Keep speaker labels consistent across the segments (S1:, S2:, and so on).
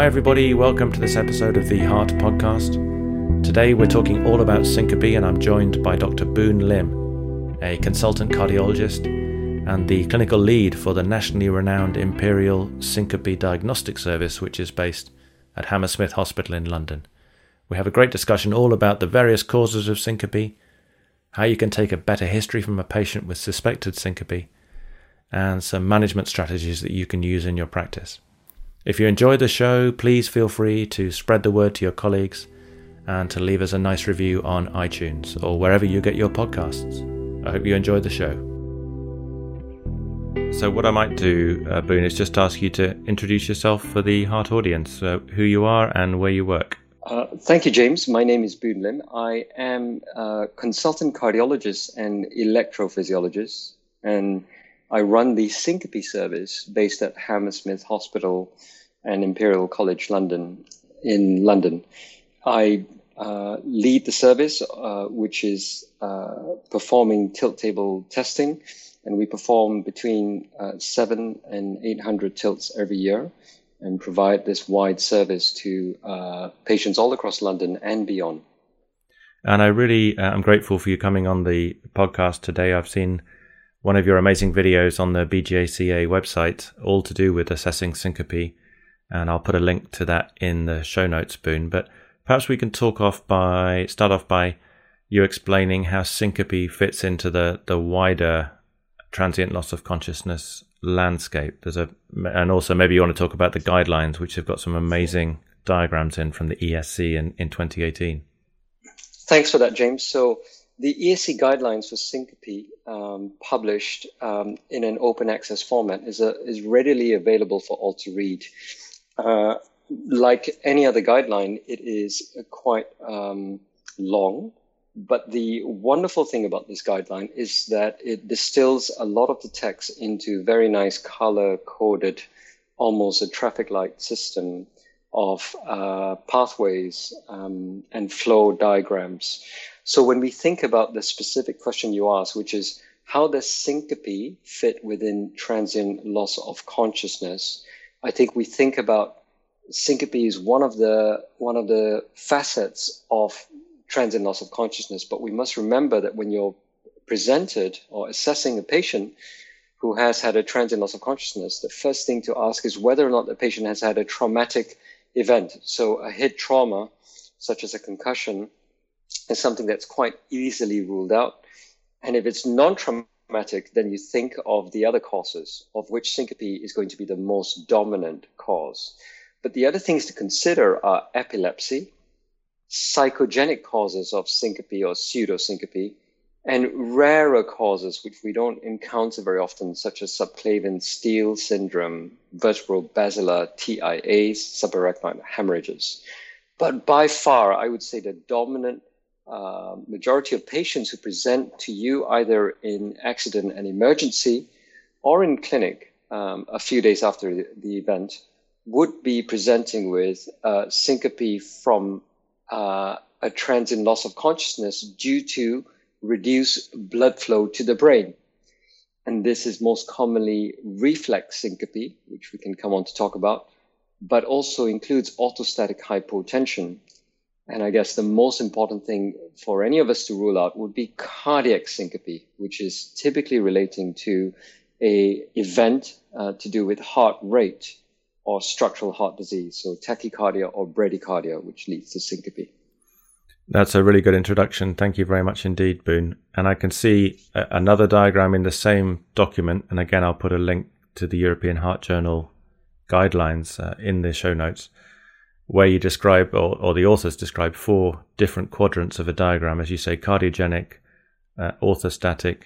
S1: Hi, everybody. Welcome to this episode of the Heart Podcast. Today, we're talking all about syncope, and I'm joined by Dr. Boon Lim, a consultant cardiologist and the clinical lead for the nationally renowned Imperial Syncope Diagnostic Service, which is based at Hammersmith Hospital in London. We have a great discussion all about the various causes of syncope, how you can take a better history from a patient with suspected syncope, and some management strategies that you can use in your practice. If you enjoyed the show, please feel free to spread the word to your colleagues and to leave us a nice review on iTunes or wherever you get your podcasts. I hope you enjoyed the show. So, what I might do, uh, Boon, is just ask you to introduce yourself for the Heart audience, uh, who you are and where you work.
S2: Uh, thank you, James. My name is Boon Lim. I am a consultant cardiologist and electrophysiologist, and I run the syncope service based at Hammersmith Hospital and Imperial College London in London. I uh, lead the service, uh, which is uh, performing tilt table testing, and we perform between uh, seven and 800 tilts every year and provide this wide service to uh, patients all across London and beyond.
S1: And I really am grateful for you coming on the podcast today. I've seen one of your amazing videos on the BJCA website, all to do with assessing syncope. And I'll put a link to that in the show notes, Boon. But perhaps we can talk off by start off by you explaining how syncope fits into the the wider transient loss of consciousness landscape. There's a and also maybe you want to talk about the guidelines, which have got some amazing diagrams in from the ESC in, in 2018.
S2: Thanks for that, James. So the ESC guidelines for syncope, um, published um, in an open access format, is, a, is readily available for all to read. Uh, like any other guideline, it is quite um, long. But the wonderful thing about this guideline is that it distills a lot of the text into very nice color coded, almost a traffic light system of uh, pathways um, and flow diagrams. So when we think about the specific question you asked, which is how does syncope fit within transient loss of consciousness? I think we think about syncope is one of the one of the facets of transient loss of consciousness, but we must remember that when you're presented or assessing a patient who has had a transient loss of consciousness, the first thing to ask is whether or not the patient has had a traumatic event. So a head trauma, such as a concussion, is something that's quite easily ruled out. And if it's non traumatic, then you think of the other causes, of which syncope is going to be the most dominant cause. But the other things to consider are epilepsy, psychogenic causes of syncope or pseudo syncope, and rarer causes which we don't encounter very often, such as subclavian steal syndrome, vertebral basilar TIAs, subarachnoid hemorrhages. But by far, I would say the dominant uh, majority of patients who present to you either in accident and emergency or in clinic um, a few days after the, the, event would be presenting with uh, syncope from uh, a transient loss of consciousness due to reduced blood flow to the brain. And this is most commonly reflex syncope, which we can come on to talk about, but also includes orthostatic hypotension, and I guess the most important thing for any of us to rule out would be cardiac syncope, which is typically relating to a event uh, to do with heart rate or structural heart disease, so tachycardia or bradycardia, which leads to syncope.
S1: That's a really good introduction. Thank you very much indeed, Boon. And I can see a- another diagram in the same document. And again, I'll put a link to the European Heart Journal guidelines uh, in the show notes where you describe, or, or the authors describe, four different quadrants of a diagram, as you say, cardiogenic, uh, orthostatic,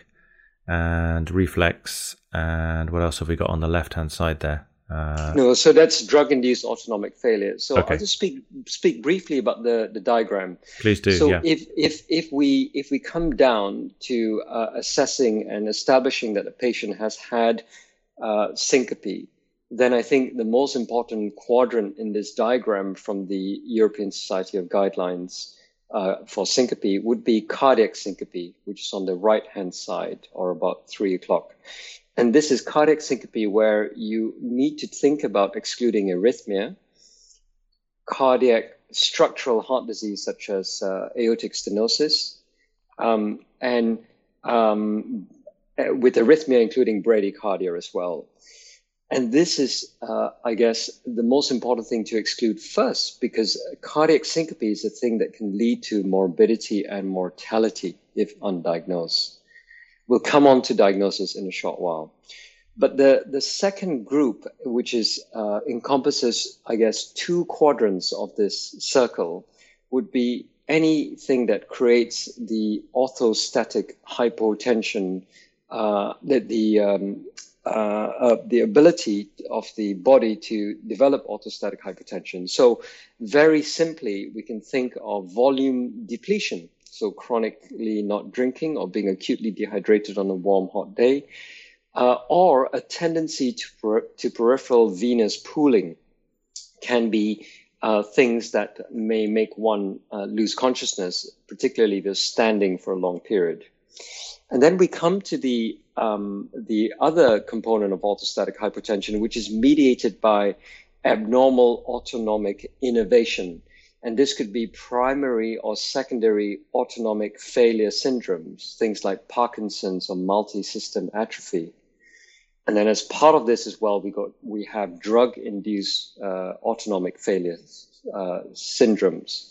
S1: and reflex. And what else have we got on the left hand side there?
S2: Uh, no, so that's drug-induced autonomic failure. So okay. I'll just speak speak briefly about the, the diagram.
S1: Please do.
S2: So
S1: yeah.
S2: if if if we if we come down to uh, assessing and establishing that a patient has had uh, syncope, then I think the most important quadrant in this diagram from the European Society of Guidelines uh, for syncope would be cardiac syncope, which is on the right hand side or about three o'clock. And this is cardiac syncope where you need to think about excluding arrhythmia cardiac structural heart disease such as uh, aortic stenosis, um, and um, with arrhythmia including bradycardia as well. And this is, uh, I guess, the most important thing to exclude first, because cardiac syncope is a thing that can lead to morbidity and mortality if undiagnosed. We'll come on to diagnosis in a short while. But the, the second group, which is uh, encompasses, I guess, two quadrants of this circle, would be anything that creates the orthostatic hypotension, uh, that the um, uh, the ability of the body to develop orthostatic hypotension. So, very simply, we can think of volume depletion. So, chronically not drinking or being acutely dehydrated on a warm, hot day, uh, or a tendency to, per- to peripheral venous pooling can be uh, things that may make one uh, lose consciousness, particularly if standing for a long period. And then we come to the um, the other component of orthostatic hypotension, which is mediated by abnormal autonomic innervation. And this could be primary or secondary autonomic failure syndromes, things like Parkinson's or multi-system atrophy. And then as part of this as well, we got we have drug-induced uh, autonomic failure uh, syndromes.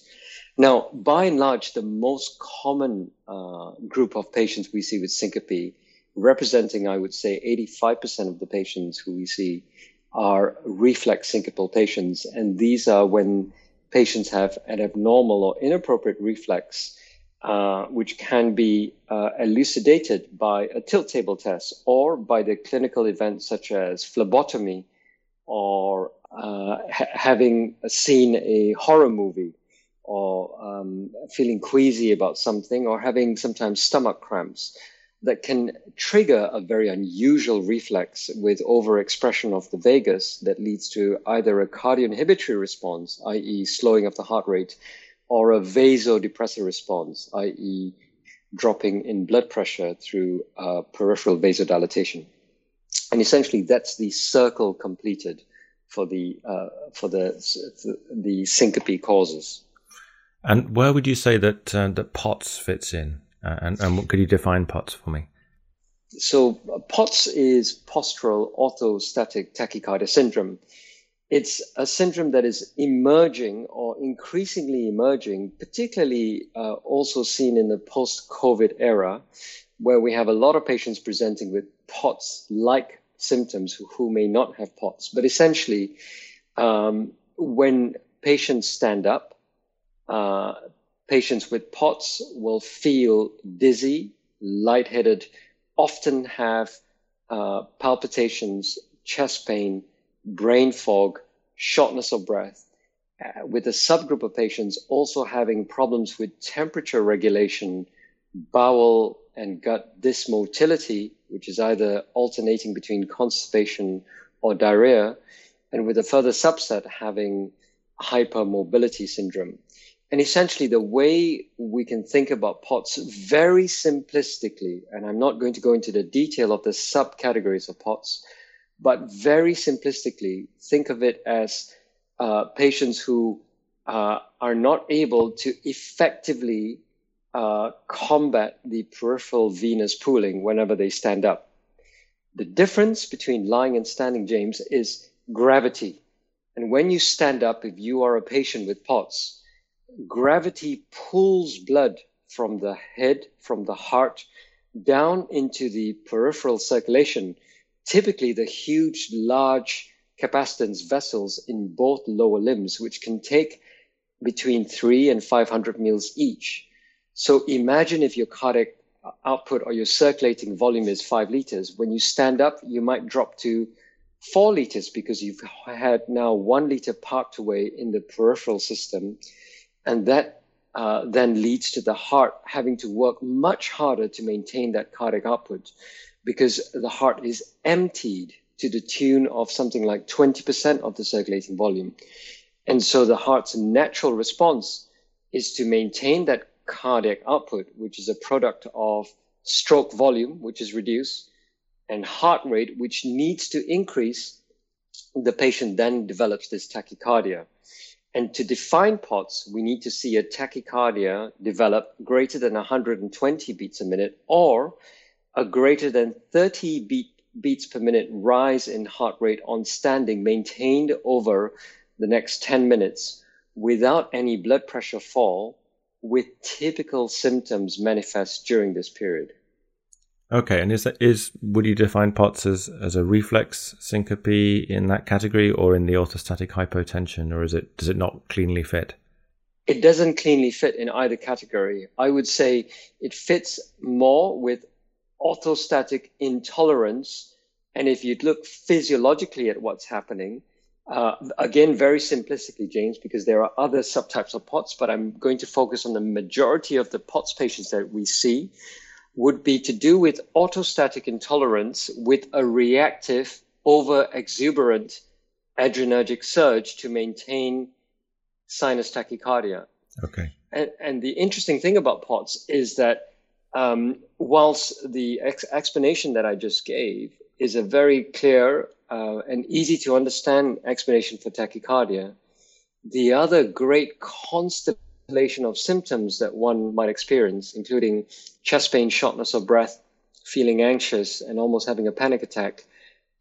S2: Now, by and large, the most common uh, group of patients we see with syncope, representing, I would say, 85% of the patients who we see are reflex syncopal patients. And these are when patients have an abnormal or inappropriate reflex, uh, which can be uh, elucidated by a tilt table test or by the clinical events such as phlebotomy or uh, ha- having seen a horror movie or um, feeling queasy about something or having sometimes stomach cramps that can trigger a very unusual reflex with overexpression of the vagus that leads to either a cardioinhibitory response, i.e., slowing of the heart rate, or a vasodepressor response, i.e., dropping in blood pressure through uh, peripheral vasodilatation. And essentially, that's the circle completed for the uh, for the the syncope causes.
S1: And where would you say that uh, that POTS fits in? Uh, and, and what, could you define POTS for me?
S2: So POTS is postural orthostatic tachycardia syndrome. It's a syndrome that is emerging or increasingly emerging, particularly uh, also seen in the post-COVID era, where we have a lot of patients presenting with POTS-like symptoms who, who, may not have POTS. But essentially, um, when patients stand up, uh, patients with POTS will feel dizzy, lightheaded, often have uh, palpitations, chest pain, brain fog, shortness of breath, uh, with a subgroup of patients also having problems with temperature regulation, bowel and gut dysmotility, which is either alternating between constipation or diarrhea, and with a further subset having hypermobility syndrome. And essentially, the way we can think about POTS very simplistically, and I'm not going to go into the detail of the subcategories of POTS, but very simplistically, think of it as uh, patients who uh, are not able to effectively uh, combat the peripheral venous pooling whenever they stand up. The difference between lying and standing, James, is gravity. And when you stand up, if you are a patient with POTS, gravity pulls blood from the head, from the heart, down into the peripheral circulation, typically the huge, large capacitance vessels in both lower limbs, which can take between three and 500 mils each. So imagine if your cardiac output or your circulating volume is five liters. When you stand up, you might drop to four liters because you've had now one liter parked away in the peripheral system and that uh, then leads to the heart having to work much harder to maintain that cardiac output because the heart is emptied to the tune of something like 20% of the circulating volume. And so the heart's natural response is to maintain that cardiac output, which is a product of stroke volume, which is reduced, and heart rate, which needs to increase. The patient then develops this tachycardia. And to define POTS, we need to see a tachycardia develop greater than 120 beats a minute or a greater than 30 beat, beats per minute rise in heart rate on standing maintained over the next 10 minutes without any blood pressure fall with typical symptoms manifest during this period.
S1: Okay, and is that is would you define POTS as as a reflex syncope in that category, or in the orthostatic hypotension, or is it does it not cleanly fit?
S2: It doesn't cleanly fit in either category. I would say it fits more with orthostatic intolerance, and if you'd look physiologically at what's happening, uh, again, very simplistically, James, because there are other subtypes of POTS, but I'm going to focus on the majority of the POTS patients that we see would be to do with orthostatic intolerance with a reactive over exuberant adrenergic surge to maintain sinus tachycardia.
S1: Okay.
S2: And, and the interesting thing about POTS is that um, whilst the ex- explanation that I just gave is a very clear uh, and easy to understand explanation for tachycardia, the other great constant of symptoms that one might experience, including chest pain, shortness of breath, feeling anxious, and almost having a panic attack,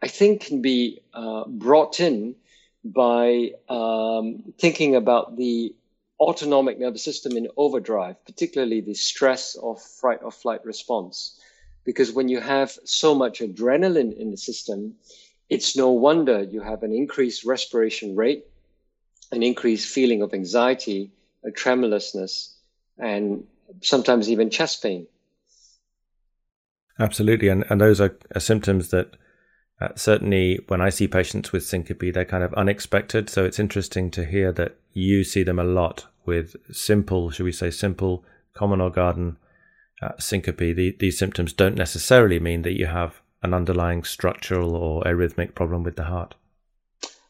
S2: I think can be uh, brought in by um, thinking about the autonomic nervous system in overdrive, particularly the stress or fright or flight response. Because when you have so much adrenaline in the system, it's no wonder you have an increased respiration rate, an increased feeling of anxiety, tremulousness, and sometimes even chest pain.
S1: Absolutely, and and those are, are symptoms that uh, certainly when I see patients with syncope, they're kind of unexpected. So it's interesting to hear that you see them a lot with simple, should we say, simple common or garden uh, syncope. The, these symptoms don't necessarily mean that you have an underlying structural or arrhythmic problem with the heart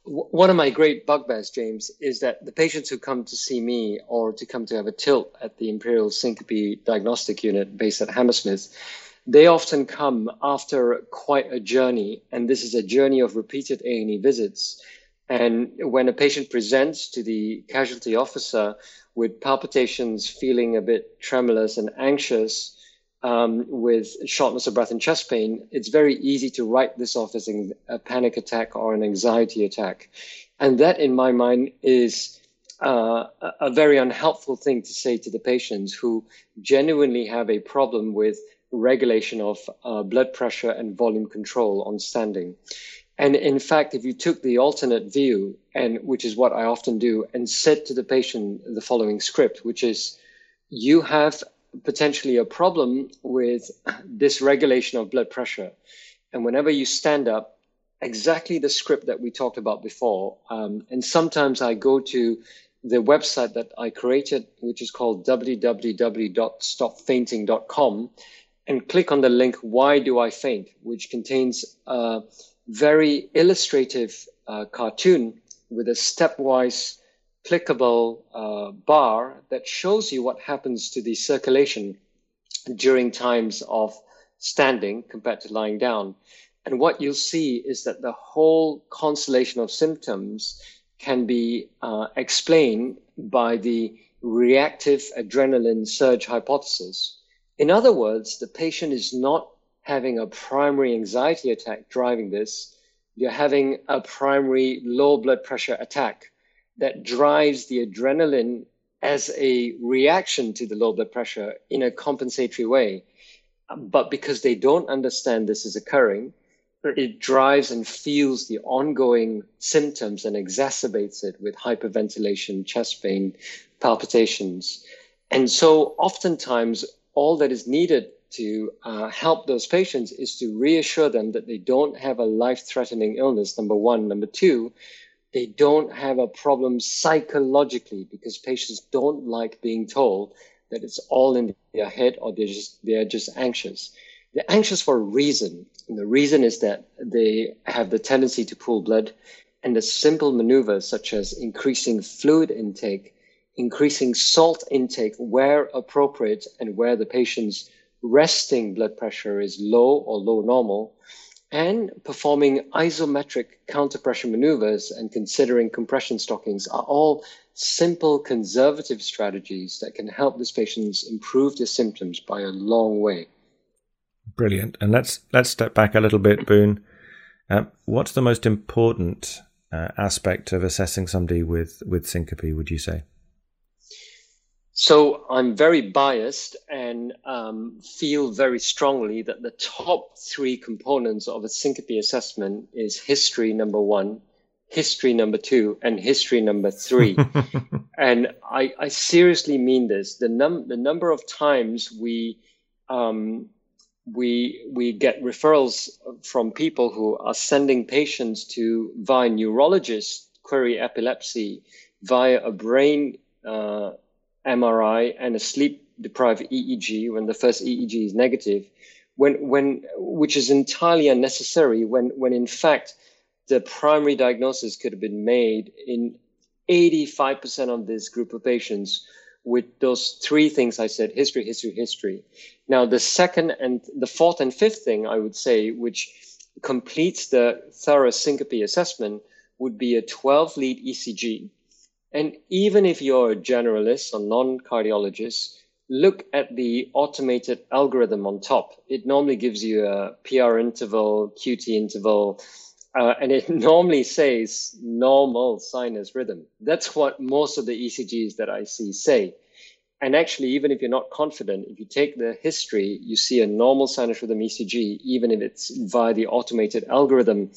S2: one of my great bugbears, James, is that the patients who come to see me or to come to have a tilt at the Imperial Syncope Diagnostic Unit based at Hammersmith, they often come after quite a journey, and this is a journey of repeated A&E visits. And when a patient presents to the casualty officer with palpitations, feeling a bit tremulous and anxious, um, with shortness of breath and chest pain, it's very easy to write this off as a panic attack or an anxiety attack. And that, in my mind, is uh, a very unhelpful thing to say to the patients who genuinely have a problem with regulation of uh, blood pressure and volume control on standing. And in fact, if you took the alternate view, and which is what I often do, and said to the patient the following script, which is, you have potentially a problem with dysregulation of blood pressure. And whenever you stand up, exactly the script that we talked about before. Um, and sometimes I go to the website that I created, which is called www.stopfainting.com, and click on the link Why Do I Faint, which contains a very illustrative uh, cartoon with a stepwise clickable uh, bar that shows you what happens to the circulation during times of standing compared to lying down. And what you'll see is that the whole constellation of symptoms can be uh, explained by the reactive adrenaline surge hypothesis. In other words, the patient is not having a primary anxiety attack driving this. You're having a primary low blood pressure attack that drives the adrenaline as a reaction to the low blood pressure in a compensatory way. But because they don't understand this is occurring, it drives and feels the ongoing symptoms and exacerbates it with hyperventilation, chest pain, palpitations. And so oftentimes all that is needed to uh, help those patients is to reassure them that they don't have a life threatening illness, number one. Number two, they don't have a problem psychologically because patients don't like being told that it's all in their head or they're just they're just anxious. They're anxious for a reason. And the reason is that they have the tendency to pool blood and the simple maneuvers such as increasing fluid intake, increasing salt intake where appropriate and where the patient's resting blood pressure is low or low normal and performing isometric counterpressure maneuvers and considering compression stockings are all simple conservative strategies that can help these patients improve their symptoms by a long way.
S1: Brilliant. And let's let's step back a little bit, Boon. Uh, what's the most important uh, aspect of assessing somebody with with syncope? Would you say?
S2: So I'm very biased and um, feel very strongly that the top three components of a syncope assessment is history number one, history number two, and history number three. and I, I, seriously mean this. The num the number of times we um, we we get referrals from people who are sending patients to via neurologists query epilepsy via a brain uh, MRI and a sleep deprived EEG when the first EEG is negative, when when which is entirely unnecessary when when in fact the primary diagnosis could have been made in 85% of this group of patients with those three things I said history, history, history. Now, the second and the fourth and fifth thing I would say, which completes the thorough syncope assessment, would be a 12 lead ECG. And even if you're a generalist or non cardiologist, look at the automated algorithm on top. It normally gives you a PR interval, QT interval, uh, and it normally says normal sinus rhythm. That's what most of the ECGs that I see say. And actually, even if you're not confident, if you take the history, you see a normal sinus rhythm ECG, even if it's via the automated algorithm,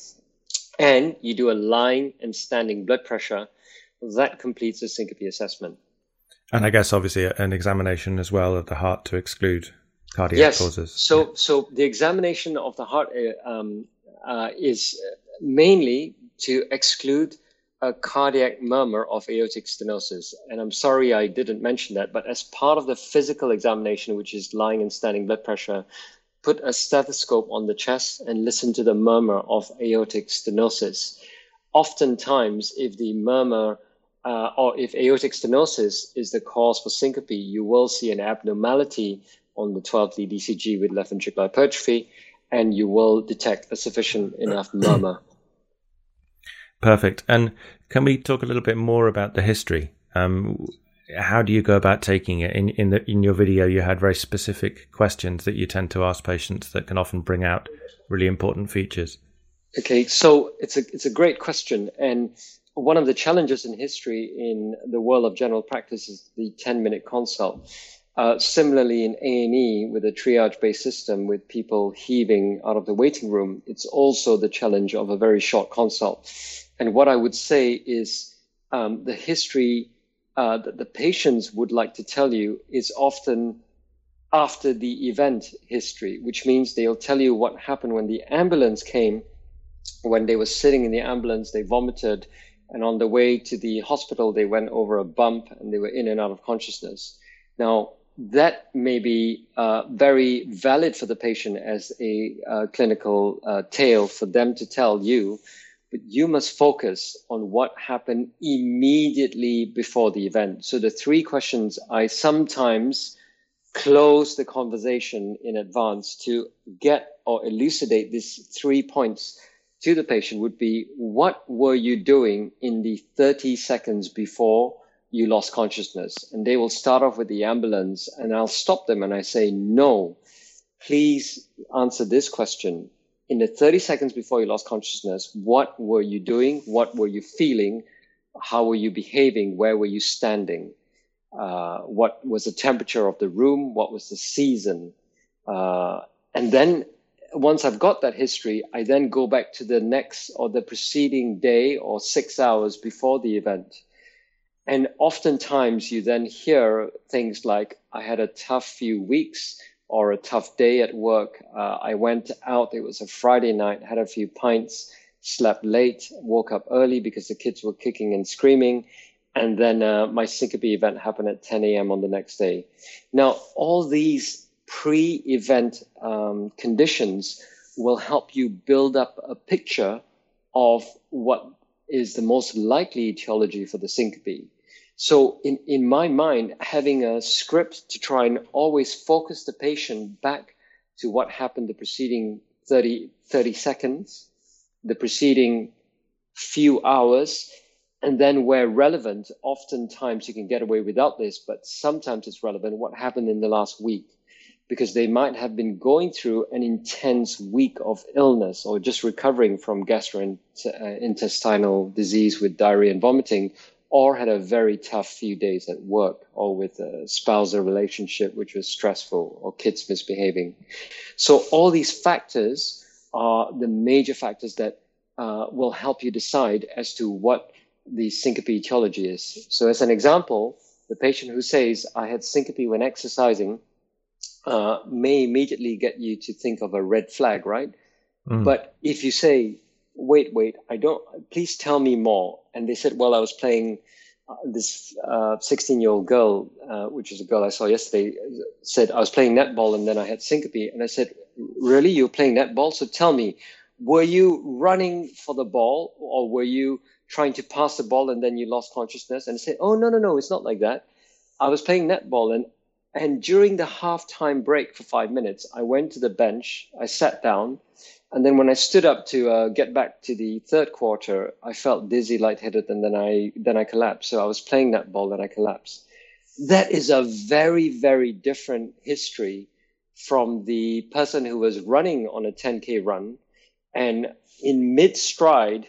S2: and you do a lying and standing blood pressure, that completes the syncope assessment.
S1: And I guess obviously an examination as well of the heart to exclude cardiac
S2: yes.
S1: causes.
S2: So, yeah. so the examination of the heart uh, um, uh, is mainly to exclude a cardiac murmur of aortic stenosis. And I'm sorry I didn't mention that, but as part of the physical examination, which is lying and standing blood pressure, put a stethoscope on the chest and listen to the murmur of aortic stenosis. Oftentimes, if the murmur uh, or if aortic stenosis is the cause for syncope, you will see an abnormality on the 12 lead ECG with left ventricular hypertrophy, and you will detect a sufficient enough murmur.
S1: Perfect. And can we talk a little bit more about the history? Um, how do you go about taking it? In in, the, in your video, you had very specific questions that you tend to ask patients that can often bring out really important features.
S2: Okay, so it's a it's a great question, and one of the challenges in history in the world of general practice is the 10 minute consult. Uh, similarly, in A&E with a triage-based system with people heaving out of the waiting room, it's also the challenge of a very short consult. And what I would say is um, the history uh, that the patients would like to tell you is often after the event history, which means they'll tell you what happened when the ambulance came, when they were sitting in the ambulance, they vomited, and on the way to the hospital, they went over a bump and they were in and out of consciousness. Now, that may be uh, very valid for the patient as a uh, clinical uh, tale for them to tell you, but you must focus on what happened immediately before the event. So the three questions I sometimes close the conversation in advance to get or elucidate these three points to the patient would be what were you doing in the 30 seconds before you lost consciousness? And they will start off with the ambulance and I'll stop them and I say, no, please answer this question. In the 30 seconds before you lost consciousness, what were you doing? What were you feeling? How were you behaving? Where were you standing? Uh, what was the temperature of the room? What was the season? Uh, and then once I've got that history, I then go back to the next or the preceding day or six hours before the event. And oftentimes you then hear things like, I had a tough few weeks or a tough day at work. Uh, I went out, it was a Friday night, had a few pints, slept late, woke up early because the kids were kicking and screaming. And then uh, my syncope event happened at 10 a.m. on the next day. Now, all these pre-event um, conditions will help you build up a picture of what is the most likely etiology for the syncope. So in, in my mind, having a script to try and always focus the patient back to what happened the preceding 30, 30 seconds, the preceding few hours, And then, where relevant, oftentimes you can get away without this, but sometimes it's relevant what happened in the last week because they might have been going through an intense week of illness or just recovering from gastrointestinal disease with diarrhea and vomiting, or had a very tough few days at work or with a spousal relationship which was stressful or kids misbehaving. So, all these factors are the major factors that uh, will help you decide as to what the syncope etiology is. So, as an example, the patient who says, I had syncope when exercising uh, may immediately get you to think of a red flag, right? Mm. But if you say, wait, wait, I don't, please tell me more. And they said, well, I was playing uh, this 16 uh, year old girl, uh, which is a girl I saw yesterday, said, I was playing netball and then I had syncope. And I said, really? You're playing netball? So tell me, were you running for the ball or were you trying to pass the ball and then you lost consciousness? And I said, oh, no, no, no, it's not like that. I was playing netball and and during the halftime break for five minutes, I went to the bench, I sat down, and then when I stood up to uh, get back to the third quarter, I felt dizzy, lightheaded, and then I then I collapsed. So I was playing that ball, and I collapsed. That is a very very different history from the person who was running on a 10k run, and in mid stride.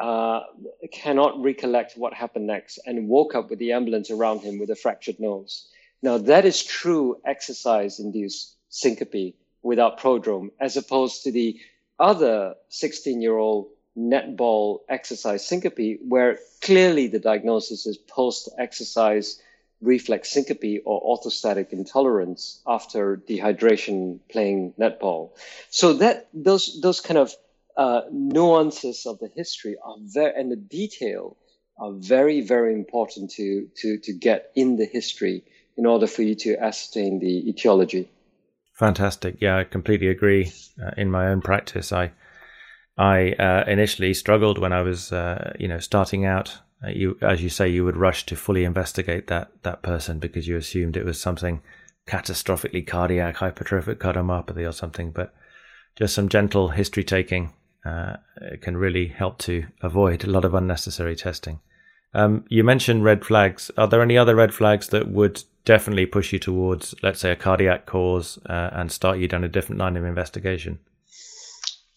S2: Uh, cannot recollect what happened next and woke up with the ambulance around him with a fractured nose. Now, that is true exercise induced syncope without prodrome, as opposed to the other 16 year old netball exercise syncope, where clearly the diagnosis is post exercise reflex syncope or orthostatic intolerance after dehydration playing netball. So that those those kind of uh, nuances of the history are very and the detail are very very important to to to get in the history in order for you to ascertain the etiology.
S1: Fantastic. Yeah, I completely agree. Uh, in my own practice, I I uh, initially struggled when I was uh, you know starting out. Uh, you, as you say, you would rush to fully investigate that that person because you assumed it was something catastrophically cardiac, hypertrophic cardiomyopathy or something. But just some gentle history taking uh, can really help to avoid a lot of unnecessary testing. Um, you mentioned red flags. Are there any other red flags that would definitely push you towards, let's say, a cardiac cause uh, and start you down a different line of investigation?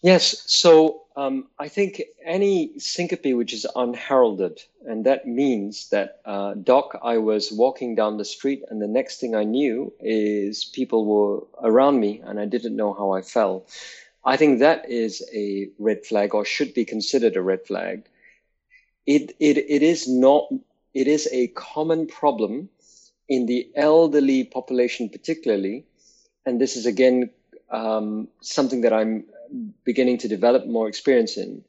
S2: Yes. So um, I think any syncope which is unheralded, and that means that, uh, Doc, I was walking down the street, and the next thing I knew is people were around me, and I didn't know how I fell. I think that is a red flag, or should be considered a red flag it, it, it is not, it is a common problem in the elderly population, particularly. And this is again um, something that I'm beginning to develop more experience in,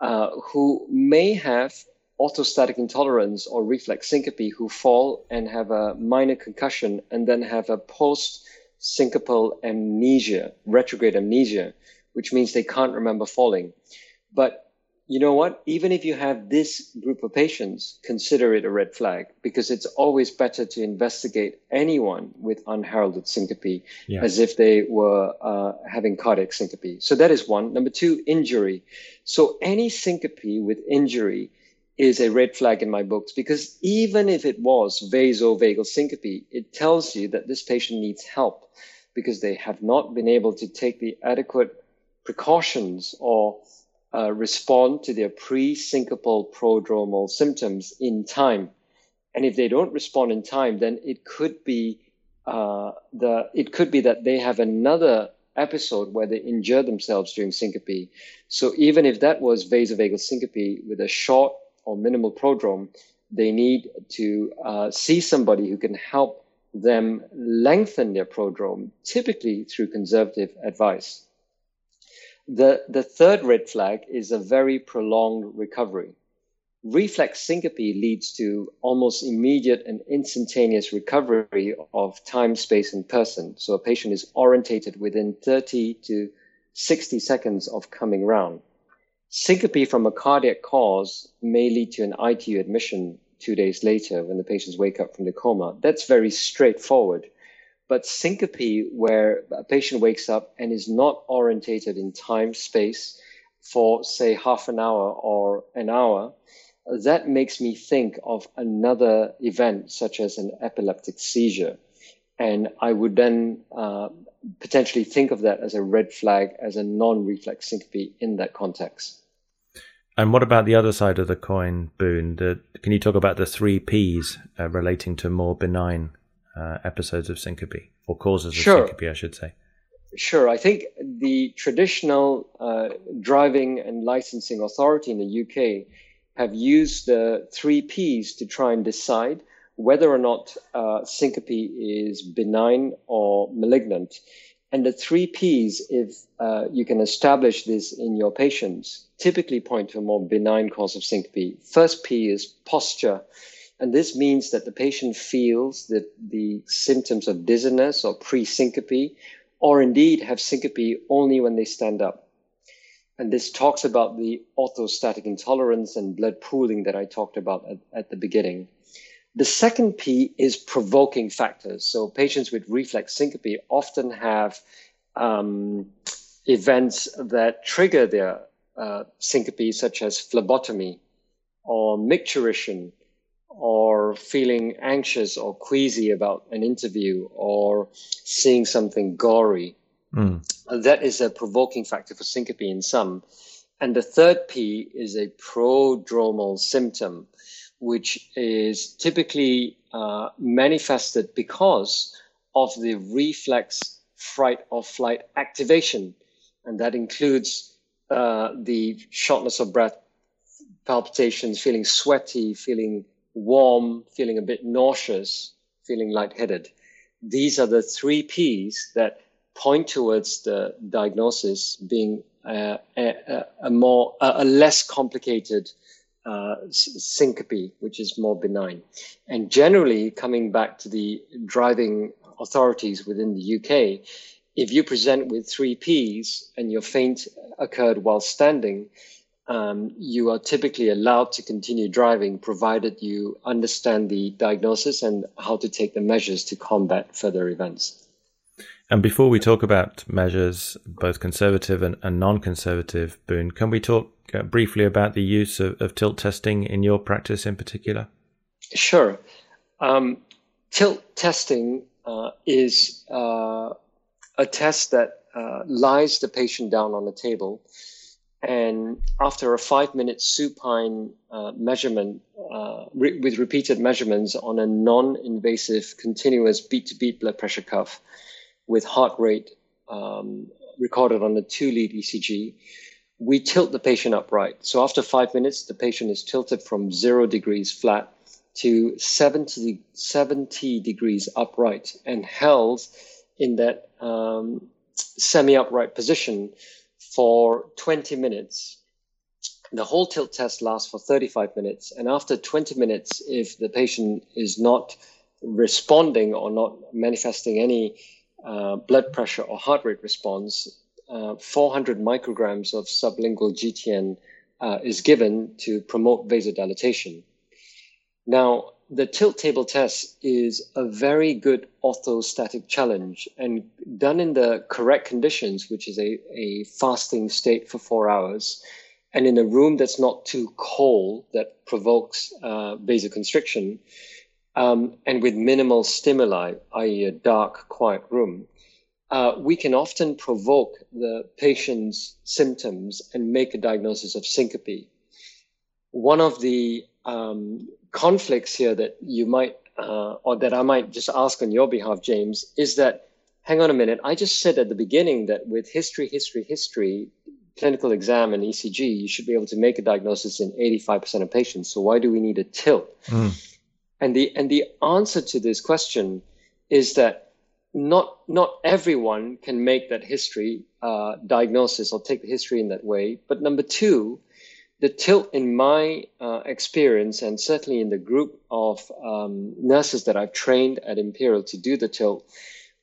S2: uh, who may have orthostatic intolerance or reflex syncope, who fall and have a minor concussion and then have a post syncopal amnesia, retrograde amnesia, which means they can't remember falling. But you know what? Even if you have this group of patients, consider it a red flag because it's always better to investigate anyone with unheralded syncope yeah. as if they were uh, having cardiac syncope. So that is one. Number two, injury. So any syncope with injury is a red flag in my books because even if it was vasovagal syncope, it tells you that this patient needs help because they have not been able to take the adequate precautions or uh, respond to their pre-syncopal prodromal symptoms in time. And if they don't respond in time, then it could be uh, the it could be that they have another episode where they injure themselves during syncope. So even if that was vasovagal syncope with a short or minimal prodrome, they need to uh, see somebody who can help them lengthen their prodrome, typically through conservative advice. The, the third red flag is a very prolonged recovery. Reflex syncope leads to almost immediate and instantaneous recovery of time, space, and person. So a patient is orientated within 30 to 60 seconds of coming round. Syncope from a cardiac cause may lead to an ITU admission two days later when the patients wake up from the coma. That's very straightforward. But syncope, where a patient wakes up and is not orientated in time, space for, say, half an hour or an hour, that makes me think of another event, such as an epileptic seizure. And I would then uh, potentially think of that as a red flag, as a non reflex syncope in that context.
S1: And what about the other side of the coin, Boon? The, can you talk about the three Ps uh, relating to more benign uh, episodes of syncope or causes of syncope, I should say?
S2: Sure. I think the traditional uh, driving and licensing authority in the UK have used the three Ps to try and decide whether or not uh, syncope is benign or malignant. And the three Ps, if uh, you can establish this in your patients, typically point to a more benign cause of syncope. First P is posture. And this means that the patient feels that the symptoms of dizziness or pre syncope, or indeed have syncope only when they stand up. And this talks about the orthostatic intolerance and blood pooling that I talked about at, at the beginning. The second P is provoking factors. So patients with reflex syncope often have um, events that trigger their uh, syncope, such as phlebotomy or micturition or feeling anxious or queasy about an interview or seeing something gory. Mm. That is a provoking factor for syncope in some. And the third P is a prodromal symptom which is typically uh, manifested because of the reflex fright or flight activation. And that includes uh, the shortness of breath, palpitations, feeling sweaty, feeling warm, feeling a bit nauseous, feeling lightheaded. These are the three Ps that point towards the diagnosis being uh, a, a, more a less complicated uh, syncope, which is more benign. And generally, coming back to the driving authorities within the UK, if you present with three Ps and your faint occurred while standing, um, you are typically allowed to continue driving provided you understand the diagnosis and how to take the measures to combat further events.
S1: And before we talk about measures, both conservative and, and non conservative, Boon, can we talk uh, briefly about the use of, of, tilt testing in your practice in particular?
S2: Sure. Um, tilt testing uh, is uh, a test that uh, lies the patient down on the table. And after a five minute supine uh, measurement uh, re- with repeated measurements on a non invasive continuous beat to beat blood pressure cuff with heart rate um, recorded on a two lead ECG, we tilt the patient upright. So after five minutes, the patient is tilted from zero degrees flat to 70, 70 degrees upright and held in that um, semi upright position for 20 minutes. The whole tilt test lasts for 35 minutes. And after 20 minutes, if the patient is not responding or not manifesting any uh, blood pressure or heart rate response, uh, 400 micrograms of sublingual GTN uh, is given to promote vasodilatation. Now, the tilt table test is a very good orthostatic challenge and done in the correct conditions, which is a, a fasting state for four hours, and in a room that's not too cold that provokes uh, vasoconstriction, um, and with minimal stimuli, i.e., a dark, quiet room uh, we can often provoke the patient's symptoms and make a diagnosis of syncope. One of the um, conflicts here that you might, uh, or that I might just ask on your behalf, James, is that hang on a minute, I just said at the beginning that with history, history, history, clinical exam and ECG, you should be able to make a diagnosis in 85% of patients. So why do we need a tilt? Mm. And the and the answer to this question is that not not everyone can make that history uh, diagnosis or take the history in that way. But number two, the tilt in my uh, experience, and certainly in the group of um, nurses that I've trained at Imperial to do the tilt,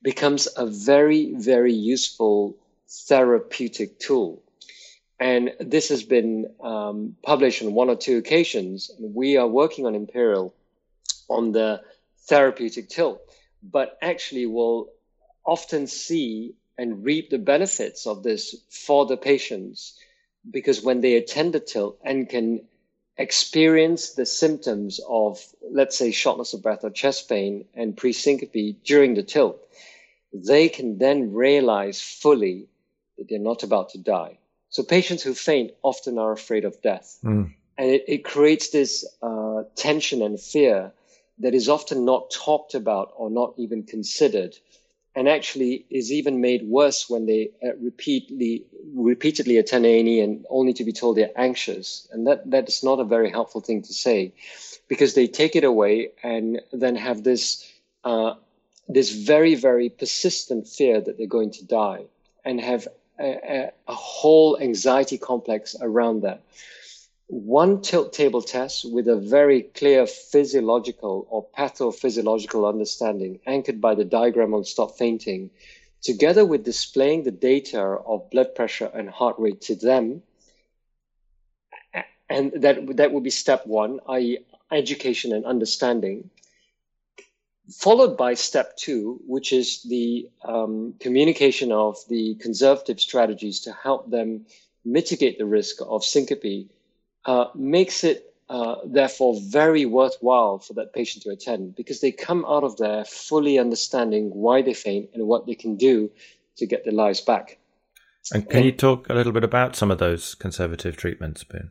S2: becomes a very very useful therapeutic tool. And this has been um, published on one or two occasions. We are working on Imperial on the therapeutic tilt but actually will often see and reap the benefits of this for the patients because when they attend the tilt and can experience the symptoms of, let's say, shortness of breath or chest pain and pre-syncope during the tilt, they can then realize fully that they're not about to die. So patients who faint often are afraid of death. Mm. And it, it, creates this uh, tension and fear that is often not talked about or not even considered and actually is even made worse when they uh, repeatedly repeatedly attend A&E and only to be told they're anxious. And that that is not a very helpful thing to say because they take it away and then have this uh, this very very persistent fear that they're going to die and have a, a whole anxiety complex around that one tilt table test with a very clear physiological or pathophysiological understanding anchored by the diagram on stop fainting, together with displaying the data of blood pressure and heart rate to them. And that, that would be step one, i.e. education and understanding. Followed by step two, which is the um, communication of the conservative strategies to help them mitigate the risk of syncope uh, makes it uh, therefore very worthwhile for that patient to attend because they come out of there fully understanding why they faint and what they can do to get their lives back.
S1: And can and, you talk a little bit about some of those conservative treatments, Boon?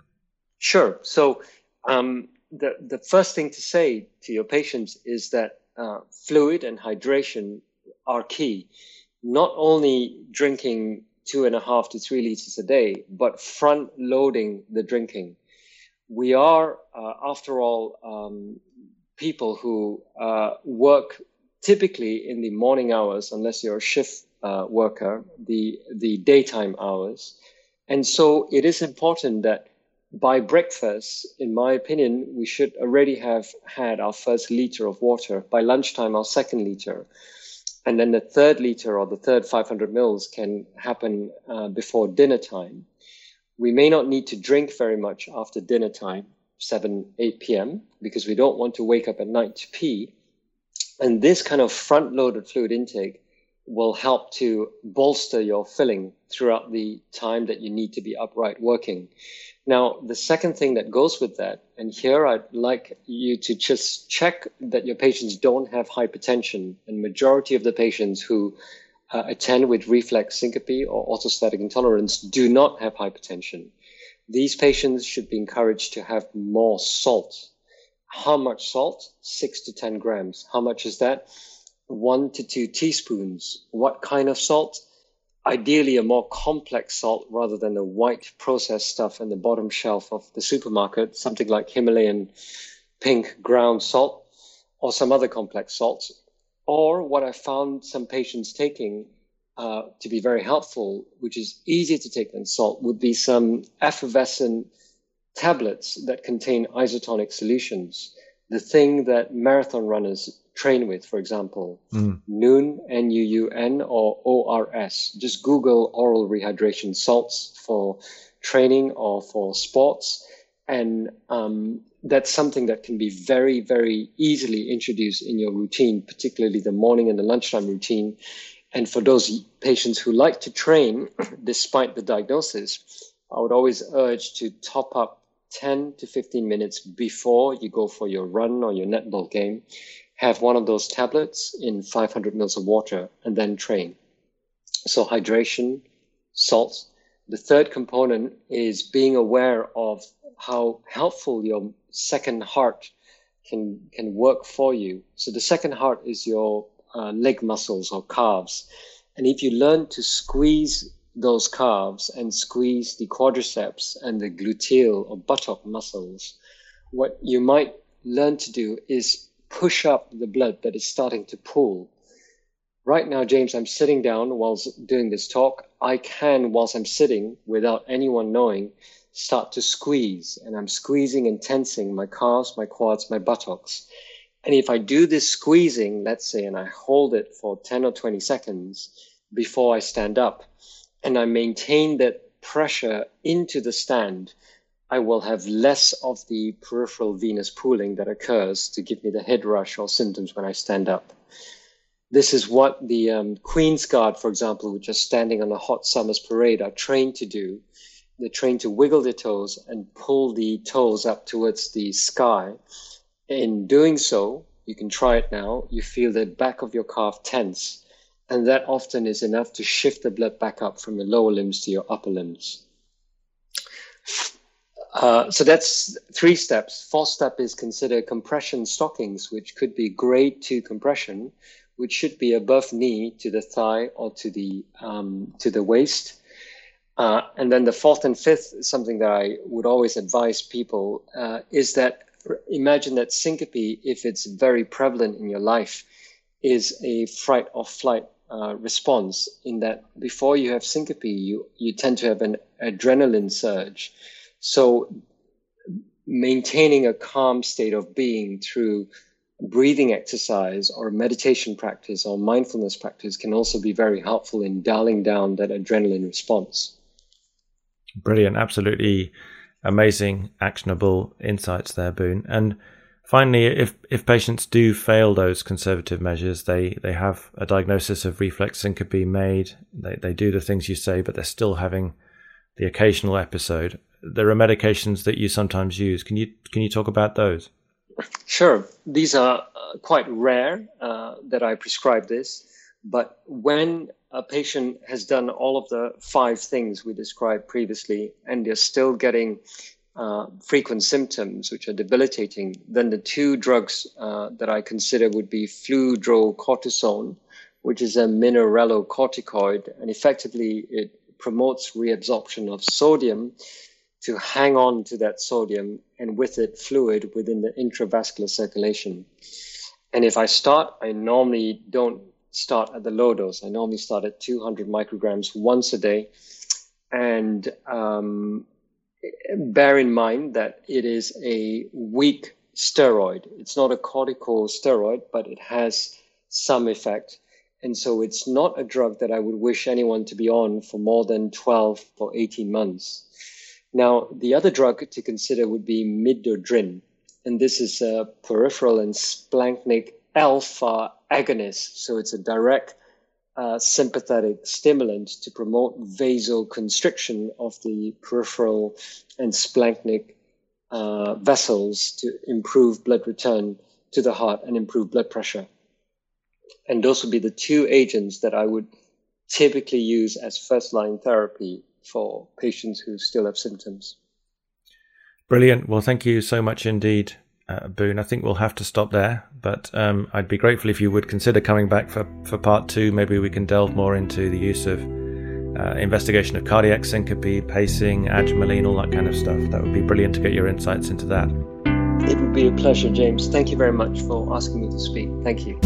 S2: Sure. So um, the the first thing to say to your patients is that uh, fluid and hydration are key. Not only drinking two and a half to three liters a day, but front loading the drinking. We are, uh, after all, um, people who uh, work typically in the morning hours, unless you're a shift uh, worker, the the daytime hours, and so it is important that by breakfast, in my opinion, we should already have had our first liter of water. By lunchtime, our second liter and then the third liter or the third 500 mils can happen uh, before dinner time. We may not need to drink very much after dinner time, 7, 8 p.m., because we don't want to wake up at night to pee. And this kind of front loaded fluid intake will help to bolster your filling throughout the time that you need to be upright working. Now, the second thing that goes with that, and here I'd like you to just check that your patients don't have hypertension. And majority of the patients who uh, attend with reflex syncope or orthostatic intolerance do not have hypertension. These patients should be encouraged to have more salt. How much salt? Six to 10 grams. How much is that? One to two teaspoons. What kind of salt? ideally a more complex salt rather than the white processed stuff in the bottom shelf of the supermarket, something like Himalayan pink ground salt or some other complex salts. Or what I found some patients taking uh, to be very helpful, which is easier to take than salt, would be some effervescent tablets that contain isotonic solutions. The thing that marathon runners train with, for example, mm. Nuun, N-U-U-N, or ORS. Just Google oral rehydration salts for training or for sports. And um, that's something that can be very, very easily introduced in your routine, particularly the morning and the lunchtime routine. And for those patients who like to train despite the diagnosis, I would always urge to top up 10 to 15 minutes before you go for your run or your netball game have one of those tablets in 500 mils of water and then train. So hydration, salt. The third component is being aware of how helpful your second heart can can work for you. So the second heart is your uh, leg muscles or calves, and if you learn to squeeze those calves and squeeze the quadriceps and the gluteal or buttock muscles, what you might learn to do is push up the blood that is starting to pool. Right now, James, I'm sitting down whilst doing this talk. I can, whilst I'm sitting, without anyone knowing, start to squeeze. And I'm squeezing and tensing my calves, my quads, my buttocks. And if I do this squeezing, let's say, and I hold it for 10 or 20 seconds before I stand up, and I maintain that pressure into the stand, I will have less of the peripheral venous pooling that occurs to give me the head rush or symptoms when I stand up. This is what the um, Queen's Guard, for example, which are standing on a hot summer's parade, are trained to do. they're trained to wiggle their toes and pull the toes up towards the sky. In doing so, you can try it now, you feel the back of your calf tense. And that often is enough to shift the blood back up from your lower limbs to your upper limbs. Uh, so that's three steps. Fourth step is consider compression stockings, which could be grade two compression, which should be above knee to the thigh or to the um, to the waist. Uh, and then the fourth and fifth, something that I would always advise people, uh, is that imagine that syncope, if it's very prevalent in your life, is a fright or flight uh, response. In that before you have syncope, you you tend to have an adrenaline surge. So maintaining a calm state of being through breathing exercise or meditation practice or mindfulness practice can also be very helpful in dialing down that adrenaline response.
S1: Brilliant. Absolutely amazing, actionable insights there, Boon. And finally, if, if patients do fail those conservative measures, they, they have a diagnosis of reflex syncope made, they, they do the things you say, but they're still having the occasional episode. There are medications that you sometimes use. Can you can you talk about those?
S2: Sure. These are uh, quite rare uh, that I prescribe this, but when a patient has done all of the five things we described previously and they're still getting uh, frequent symptoms which are debilitating, then the two drugs uh, that I consider would be fludrocortisone, which is a mineralocorticoid, and effectively it promotes reabsorption of sodium to hang on to that sodium and with it fluid within the intravascular circulation. And if I start, I normally don't start at the low dose. I normally start at 200 micrograms once a day. And um, bear in mind that it is a weak steroid. It's not a corticosteroid, but it has some effect. And so it's not a drug that I would wish anyone to be on for more than 12 or 18 months. Now, the other drug to consider would be midodrine. And this is a peripheral and splanchnic alpha agonist. So it's a direct uh, sympathetic stimulant to promote vasoconstriction of the peripheral and splanchnic uh, vessels to improve blood return to the heart and improve blood pressure. And those would be the two agents that I would typically use as first line therapy for patients who still have symptoms.
S1: Brilliant. Well, thank you so much indeed, uh, Boon. I think we'll have to stop there, but um, I'd be grateful if you would consider coming back for, for part two. Maybe we can delve more into the use of uh, investigation of cardiac syncope, pacing, adrenaline, all that kind of stuff. That would be brilliant to get your insights into that.
S2: It would be a pleasure, James. Thank you very much for asking me to speak. Thank you.